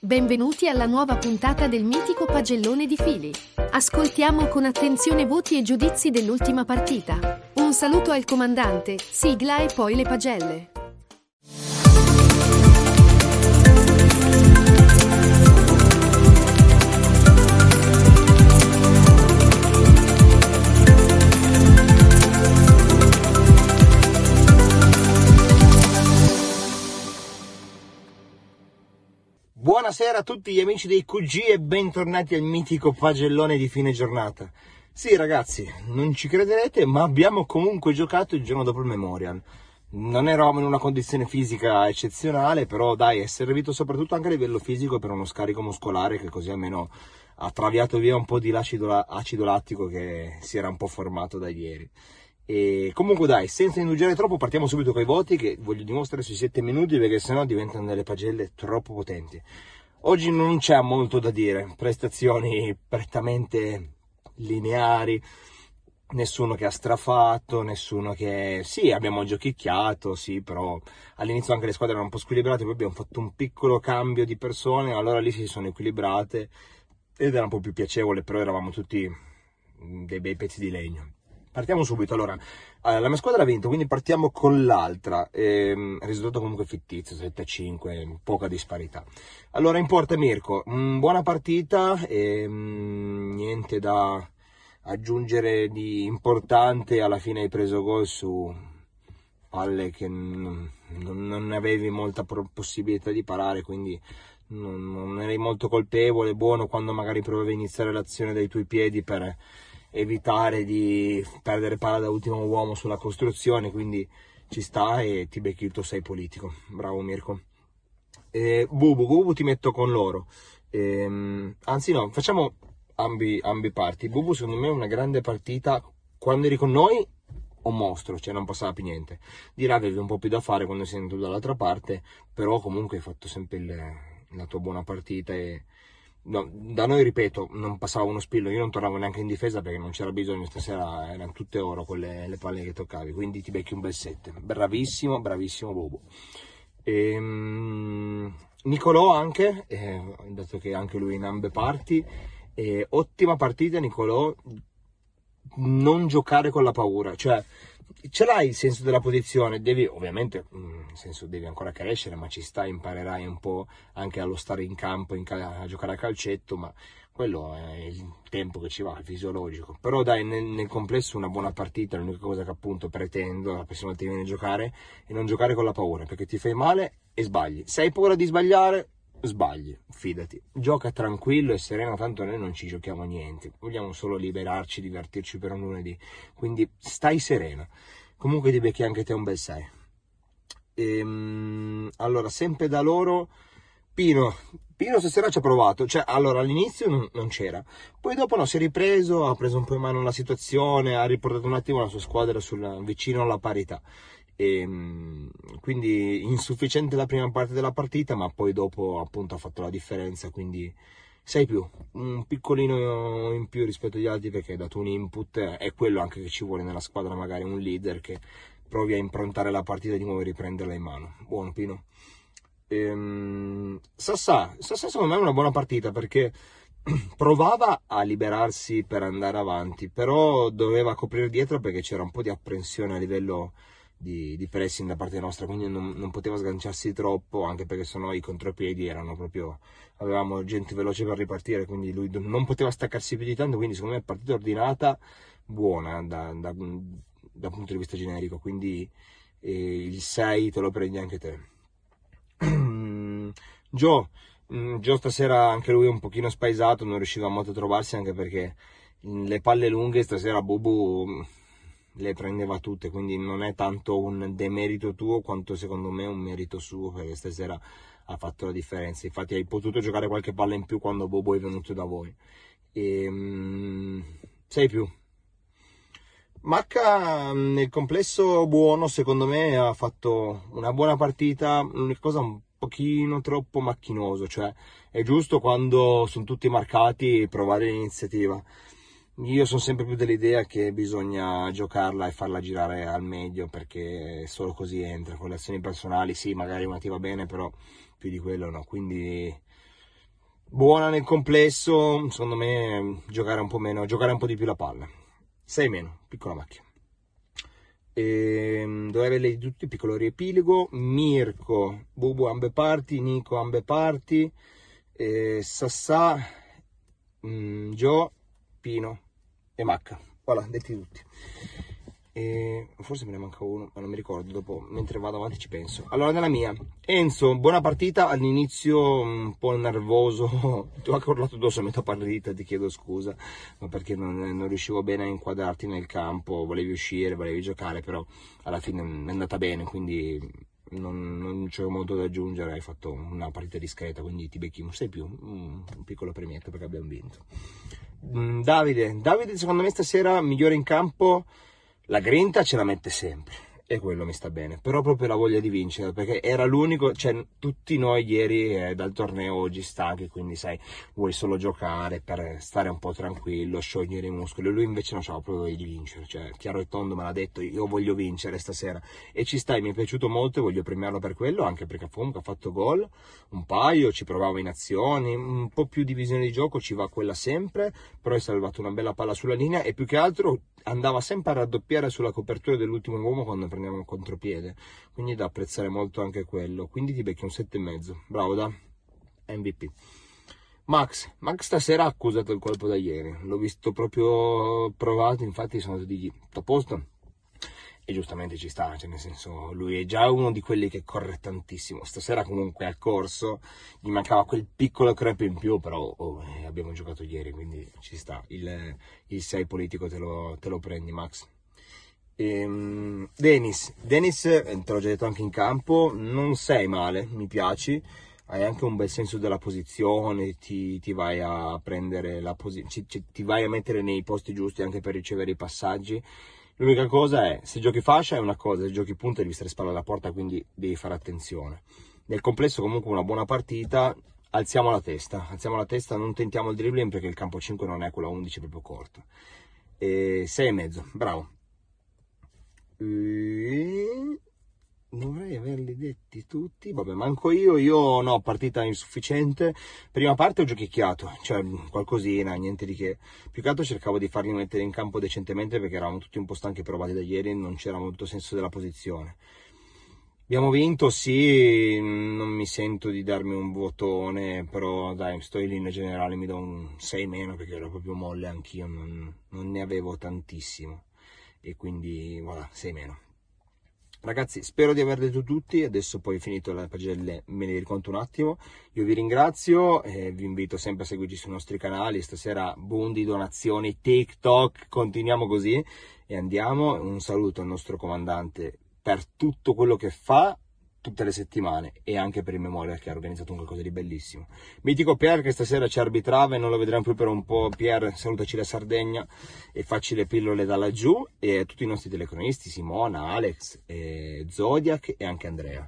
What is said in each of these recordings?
Benvenuti alla nuova puntata del mitico pagellone di fili. Ascoltiamo con attenzione voti e giudizi dell'ultima partita. Un saluto al comandante, sigla e poi le pagelle. Buonasera a tutti gli amici dei QG e bentornati al mitico pagellone di fine giornata. Sì ragazzi, non ci crederete, ma abbiamo comunque giocato il giorno dopo il Memorial. Non eravamo in una condizione fisica eccezionale, però dai, è servito soprattutto anche a livello fisico per uno scarico muscolare che così almeno ha traviato via un po' di l'acido la- acido lattico che si era un po' formato da ieri. E comunque dai, senza indugiare troppo, partiamo subito con i voti che voglio dimostrare sui 7 minuti perché sennò diventano delle pagelle troppo potenti. Oggi non c'è molto da dire, prestazioni prettamente lineari, nessuno che ha strafatto, nessuno che... Sì, abbiamo giochicchiato, sì, però all'inizio anche le squadre erano un po' squilibrate, poi abbiamo fatto un piccolo cambio di persone, allora lì si sono equilibrate ed era un po' più piacevole, però eravamo tutti mm, dei bei pezzi di legno. Partiamo subito, allora, la mia squadra ha vinto, quindi partiamo con l'altra, ehm, risultato comunque fittizio, 7-5, poca disparità. Allora, in porta Mirko, mm, buona partita, ehm, niente da aggiungere di importante, alla fine hai preso gol su palle che non, non- avevi molta possibilità di parare, quindi non, non eri molto colpevole, buono quando magari provavi a iniziare l'azione dai tuoi piedi per evitare di perdere palla da ultimo uomo sulla costruzione, quindi ci sta e ti becchi il tuo 6 politico. Bravo Mirko. E Bubu, Bubu ti metto con loro. Ehm, anzi no, facciamo ambi, ambi parti. Bubu secondo me è una grande partita. Quando eri con noi, un mostro, cioè non passava più niente. Di là avevi un po' più da fare quando sei andato dall'altra parte, però comunque hai fatto sempre il- la tua buona partita e no, da noi ripeto non passava uno spillo. Io non tornavo neanche in difesa perché non c'era bisogno. Stasera erano tutte oro quelle le palle che toccavi. Quindi ti becchi un bel set bravissimo bravissimo Bobo. Ehm, Nicolò anche eh, dato che anche lui in ambe parti. Eh, ottima partita Nicolò non giocare con la paura cioè ce l'hai il senso della posizione, devi ovviamente, mm, nel senso devi ancora crescere, ma ci stai, imparerai un po' anche allo stare in campo, in a giocare a calcetto, ma quello è il tempo che ci va, il fisiologico. Però dai, nel, nel complesso una buona partita, l'unica cosa che appunto pretendo la prossima volta che vieni a giocare è non giocare con la paura, perché ti fai male e sbagli. Se hai paura di sbagliare, sbagli, fidati. Gioca tranquillo e sereno, tanto noi non ci giochiamo niente, vogliamo solo liberarci, divertirci per un lunedì. Quindi stai sereno. Comunque ti becchi anche te un bel 6. Ehm, allora, sempre da loro, Pino. Pino stasera ci ha provato, cioè allora all'inizio non, non c'era, poi dopo no, si è ripreso, ha preso un po' in mano la situazione, ha riportato un attimo la sua squadra sul- vicino alla parità. Ehm, quindi insufficiente la prima parte della partita, ma poi dopo appunto ha fatto la differenza, quindi 6 più, un piccolino in più rispetto agli altri perché hai dato un input, è quello anche che ci vuole nella squadra, magari un leader che provi a improntare la partita di nuovo e riprenderla in mano. Buono Pino. Ehm, Sassà, Sassà secondo me è una buona partita perché provava a liberarsi per andare avanti, però doveva coprire dietro perché c'era un po' di apprensione a livello di, di pressing da parte nostra, quindi non, non poteva sganciarsi troppo, anche perché sennò i contropiedi erano proprio, avevamo gente veloce per ripartire, quindi lui non poteva staccarsi più di tanto, quindi secondo me partita ordinata, buona da, da- dal punto di vista generico, quindi eh, il 6 te lo prendi anche te. Joe, mm, Joe stasera anche lui un pochino spaesato, non riusciva molto a trovarsi anche perché mm, le palle lunghe stasera Bubu mm, le prendeva tutte, quindi non è tanto un demerito tuo quanto secondo me un merito suo perché stasera ha fatto la differenza. Infatti hai potuto giocare qualche palla in più quando Bobo è venuto da voi. E, mm, sei più. Macca nel complesso buono, secondo me ha fatto una buona partita, l'unica cosa un pochino troppo macchinoso, cioè è giusto quando sono tutti marcati provare l'iniziativa, Io sono sempre più dell'idea che bisogna giocarla e farla girare al meglio perché solo così entra. Con le azioni personali sì, magari una ti va bene, però più di quello no. Quindi buona nel complesso, secondo me giocare un po' meno, giocare un po' di più la palla. 6 meno, piccola macchina. E, dove averle di tutti, piccolo riepilogo, Mirko, Bubu ambe parti, Nico ambe parti, eh, Sassà, mm, Gio, Pino e Macca. Voilà, detti tutti. E forse me ne manca uno, ma non mi ricordo. Dopo, mentre vado avanti, ci penso. Allora, nella mia, Enzo, buona partita. All'inizio un po' nervoso, ti ho anche urlato addosso a metà partita. Ti chiedo scusa, ma perché non, non riuscivo bene a inquadrarti nel campo. Volevi uscire, volevi giocare, però alla fine è andata bene. Quindi non, non c'è molto da aggiungere. Hai fatto una partita discreta, quindi ti becchi un 6 più, un piccolo premietto perché abbiamo vinto. Mm, Davide, Davide, secondo me stasera migliore in campo la grinta ce la mette sempre e quello mi sta bene, però proprio la voglia di vincere, perché era l'unico, cioè tutti noi ieri eh, dal torneo oggi stanchi, quindi sai, vuoi solo giocare per stare un po' tranquillo, sciogliere i muscoli, lui invece non c'aveva proprio voglia di vincere, cioè chiaro e tondo me l'ha detto, io voglio vincere stasera. E ci stai, mi è piaciuto molto e voglio premiarlo per quello, anche perché comunque ha fatto gol, un paio, ci provava in azioni, un po' più di visione di gioco ci va quella sempre, però hai salvato una bella palla sulla linea e più che altro andava sempre a raddoppiare sulla copertura dell'ultimo uomo quando prendeva un contropiede, quindi da apprezzare molto anche quello. Quindi ti becchi un 7,5. Bravo da MVP. Max, Max stasera ha accusato il colpo da ieri, l'ho visto proprio provato, infatti sono andato di a posto e giustamente ci sta, cioè nel senso lui è già uno di quelli che corre tantissimo, stasera comunque ha corso, gli mancava quel piccolo crepe in più, però oh, eh, abbiamo giocato ieri, quindi ci sta, il, il 6 politico te lo, te lo prendi Max. Ehm, Dennis, Dennis, eh, te l'ho già detto anche in campo, non sei male, mi piaci, hai anche un bel senso della posizione, ti, ti vai a prendere la posizione, ti vai a mettere nei posti giusti anche per ricevere i passaggi. L'unica cosa è, se giochi fascia è una cosa, se giochi punta devi stare spalle alla porta, quindi devi fare attenzione. Nel complesso comunque una buona partita, alziamo la testa, alziamo la testa, non tentiamo il dribbling perché il campo 5 non è quello a 11 proprio corto. E 6 e mezzo, bravo. E... Dovrei averli detti tutti, vabbè, manco io, io no, partita insufficiente. Prima parte ho giochicchiato, cioè qualcosina, niente di che. Più che altro cercavo di farli mettere in campo decentemente perché eravamo tutti un po' stanchi provati da ieri e non c'era molto senso della posizione. Abbiamo vinto, sì, non mi sento di darmi un votone, però dai, sto in linea generale, mi do un 6 meno perché ero proprio molle anch'io, non, non ne avevo tantissimo e quindi voilà, 6 meno. Ragazzi, spero di aver detto tutti, adesso poi finito le pagelle me ne riconto un attimo. Io vi ringrazio e vi invito sempre a seguirci sui nostri canali, stasera Bundi, donazioni, TikTok, continuiamo così e andiamo. Un saluto al nostro comandante per tutto quello che fa tutte le settimane e anche per il Memorial che ha organizzato un qualcosa di bellissimo. Mitico Pier che stasera ci arbitrava e non lo vedremo più per un po'. Pier, salutaci la Sardegna e facci le pillole da laggiù e a tutti i nostri telecronisti, Simona, Alex, eh, Zodiac e anche Andrea.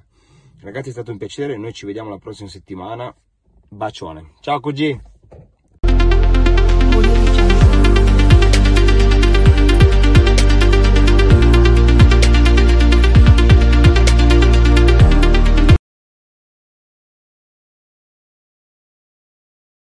Ragazzi è stato un piacere, noi ci vediamo la prossima settimana. Bacione. Ciao Cugi!